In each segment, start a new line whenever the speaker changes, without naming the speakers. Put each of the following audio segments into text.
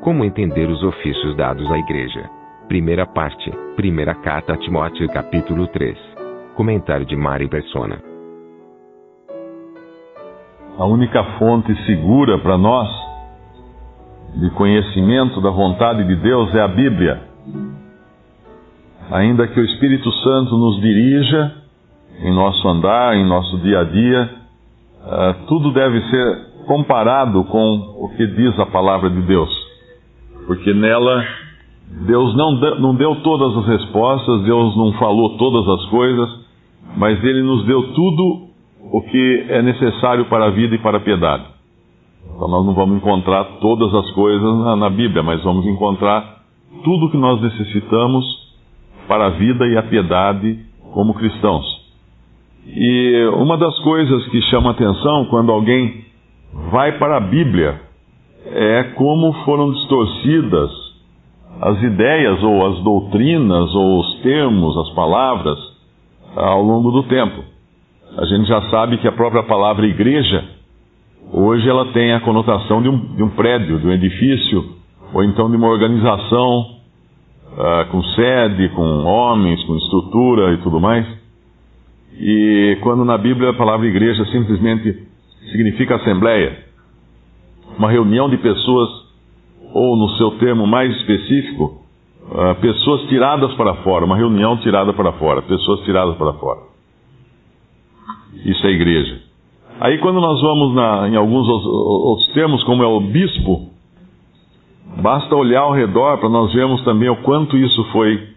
Como entender os ofícios dados à igreja? Primeira parte. Primeira carta a Timóteo, capítulo 3. Comentário de Mari Persona.
A única fonte segura para nós de conhecimento da vontade de Deus é a Bíblia. Ainda que o Espírito Santo nos dirija em nosso andar, em nosso dia a dia, uh, tudo deve ser comparado com o que diz a palavra de Deus. Porque nela Deus não, não deu todas as respostas, Deus não falou todas as coisas, mas Ele nos deu tudo o que é necessário para a vida e para a piedade. Então nós não vamos encontrar todas as coisas na, na Bíblia, mas vamos encontrar tudo o que nós necessitamos para a vida e a piedade como cristãos. E uma das coisas que chama atenção quando alguém vai para a Bíblia é como foram distorcidas as ideias ou as doutrinas ou os termos, as palavras ao longo do tempo. A gente já sabe que a própria palavra igreja, hoje ela tem a conotação de um, de um prédio, de um edifício, ou então de uma organização uh, com sede, com homens, com estrutura e tudo mais. E quando na Bíblia a palavra igreja simplesmente significa assembleia, uma reunião de pessoas, ou no seu termo mais específico, uh, pessoas tiradas para fora, uma reunião tirada para fora, pessoas tiradas para fora. Isso é igreja. Aí quando nós vamos na, em alguns outros termos, como é o bispo, basta olhar ao redor para nós vermos também o quanto isso foi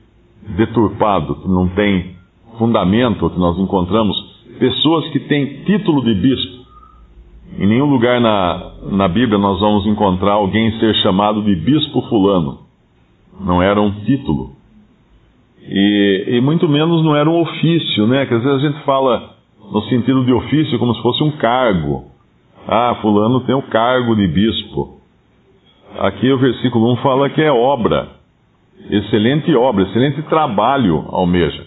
deturpado, que não tem fundamento, que nós encontramos pessoas que têm título de bispo. Em nenhum lugar na, na Bíblia nós vamos encontrar alguém ser chamado de bispo fulano. Não era um título. E, e muito menos não era um ofício, né? Que às vezes a gente fala no sentido de ofício, como se fosse um cargo. Ah, fulano tem o cargo de bispo. Aqui o versículo 1 fala que é obra. Excelente obra, excelente trabalho almeja.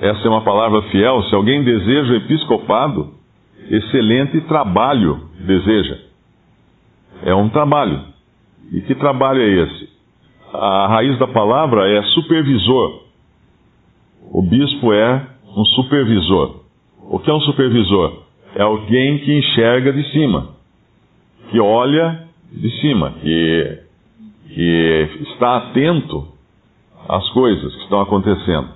Essa é uma palavra fiel. Se alguém deseja episcopado, excelente trabalho deseja. É um trabalho. E que trabalho é esse? A raiz da palavra é supervisor. O bispo é um supervisor. O que é um supervisor? É alguém que enxerga de cima, que olha de cima, que, que está atento às coisas que estão acontecendo.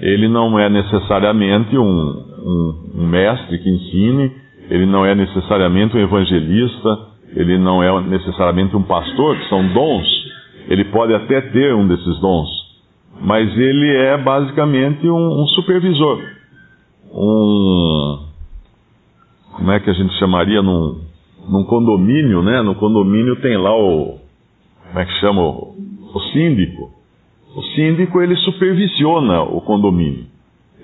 Ele não é necessariamente um, um, um mestre que ensine, ele não é necessariamente um evangelista, ele não é necessariamente um pastor, que são dons. Ele pode até ter um desses dons, mas ele é basicamente um, um supervisor um. Como é que a gente chamaria? Num, num condomínio, né? No condomínio tem lá o. Como é que chama? O, o síndico. O síndico ele supervisiona o condomínio.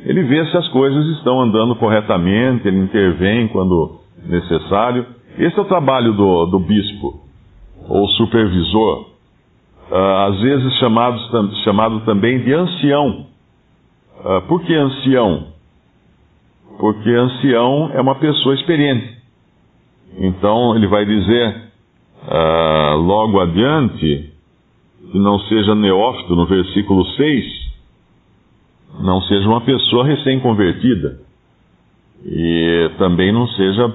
Ele vê se as coisas estão andando corretamente, ele intervém quando necessário. Esse é o trabalho do, do bispo, ou supervisor, uh, às vezes chamado, chamado também de ancião. Uh, por que ancião? porque ancião é uma pessoa experiente. Então ele vai dizer uh, logo adiante que não seja neófito no versículo 6, não seja uma pessoa recém-convertida e também não seja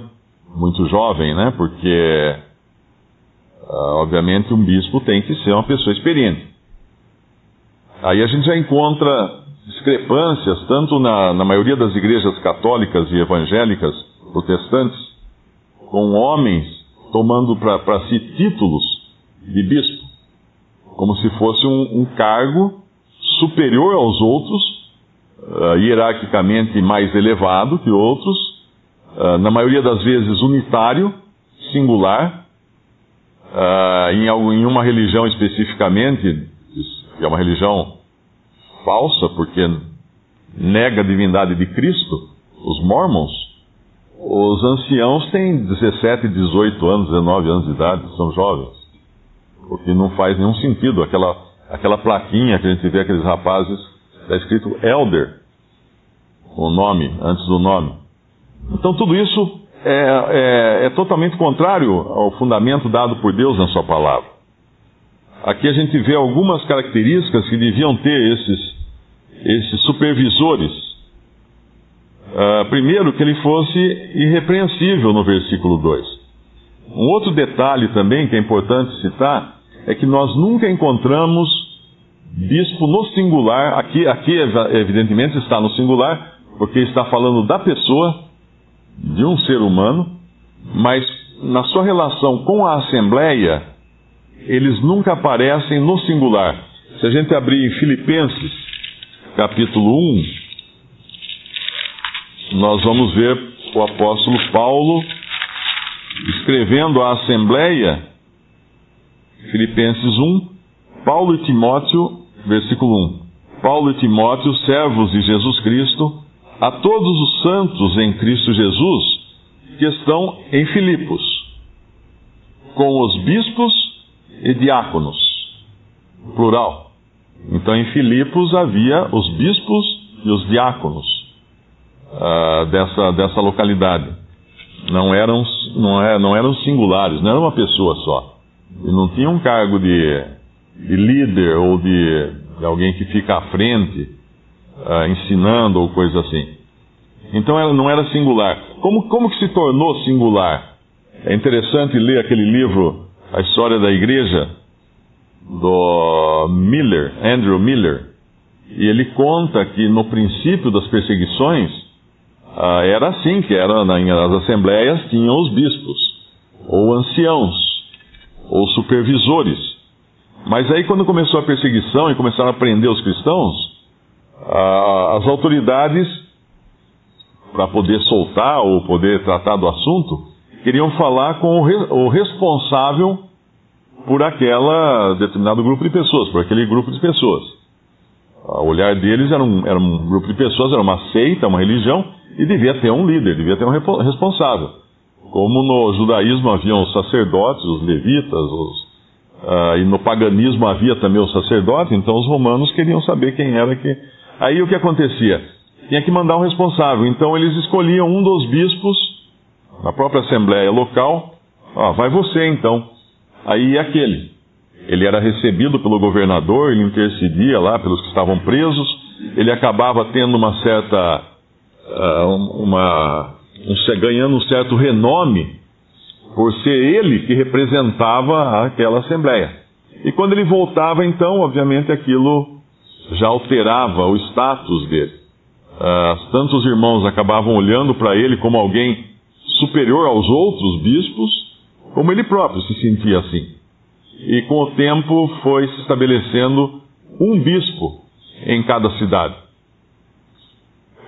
muito jovem, né? Porque uh, obviamente um bispo tem que ser uma pessoa experiente. Aí a gente já encontra discrepâncias, tanto na, na maioria das igrejas católicas e evangélicas protestantes, com homens tomando para si títulos de bispo, como se fosse um, um cargo superior aos outros, uh, hierarquicamente mais elevado que outros, uh, na maioria das vezes, unitário, singular, uh, em, em uma religião especificamente, que é uma religião falsa, porque nega a divindade de Cristo, os mormons, os anciãos têm 17, 18 anos, 19 anos de idade, são jovens. O que não faz nenhum sentido. Aquela, aquela plaquinha que a gente vê aqueles rapazes, está escrito Elder, o nome, antes do nome. Então tudo isso é, é, é totalmente contrário ao fundamento dado por Deus na sua palavra. Aqui a gente vê algumas características que deviam ter esses, esses supervisores Uh, primeiro, que ele fosse irrepreensível no versículo 2. Um outro detalhe também que é importante citar é que nós nunca encontramos bispo no singular, aqui, aqui evidentemente está no singular, porque está falando da pessoa, de um ser humano, mas na sua relação com a Assembleia, eles nunca aparecem no singular. Se a gente abrir em Filipenses, capítulo 1, nós vamos ver o apóstolo Paulo escrevendo à Assembleia, Filipenses 1, Paulo e Timóteo, versículo 1. Paulo e Timóteo, servos de Jesus Cristo, a todos os santos em Cristo Jesus que estão em Filipos, com os bispos e diáconos, plural. Então em Filipos havia os bispos e os diáconos uh, dessa, dessa localidade. Não eram, não, é, não eram singulares, não era uma pessoa só. E não tinha um cargo de, de líder ou de, de, alguém que fica à frente, uh, ensinando ou coisa assim. Então ela não era singular. Como, como que se tornou singular? É interessante ler aquele livro, A História da Igreja, do Miller, Andrew Miller. E ele conta que no princípio das perseguições, ah, era assim, que era nas assembleias tinham os bispos, ou anciãos, ou supervisores. Mas aí quando começou a perseguição e começaram a prender os cristãos, as autoridades, para poder soltar ou poder tratar do assunto, queriam falar com o responsável por aquela determinado grupo de pessoas, por aquele grupo de pessoas. O olhar deles era um, era um grupo de pessoas, era uma seita, uma religião, e devia ter um líder, devia ter um responsável. Como no judaísmo haviam os sacerdotes, os levitas, os, uh, e no paganismo havia também os sacerdotes, então os romanos queriam saber quem era que. Aí o que acontecia? Tinha que mandar um responsável. Então eles escolhiam um dos bispos, na própria assembleia local, ah, vai você então. Aí aquele. Ele era recebido pelo governador, ele intercedia lá pelos que estavam presos, ele acabava tendo uma certa uh, uma, um, ganhando um certo renome por ser ele que representava aquela assembleia. E quando ele voltava, então, obviamente aquilo já alterava o status dele. Uh, tantos irmãos acabavam olhando para ele como alguém superior aos outros bispos, como ele próprio se sentia assim. E com o tempo foi se estabelecendo um bispo em cada cidade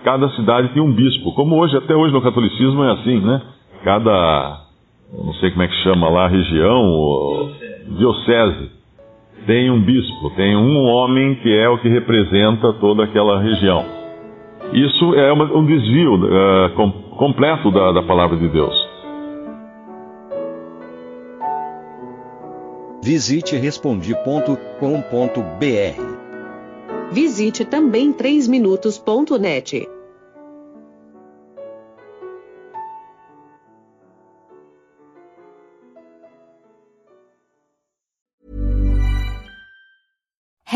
cada cidade tinha um bispo. Como hoje, até hoje no catolicismo é assim, né? Cada, não sei como é que chama lá, região, ou, diocese, tem um bispo, tem um homem que é o que representa toda aquela região. Isso é uma, um desvio uh, com, completo da, da palavra de Deus.
Visite respondi.com.br.
Visite também 3minutos.net.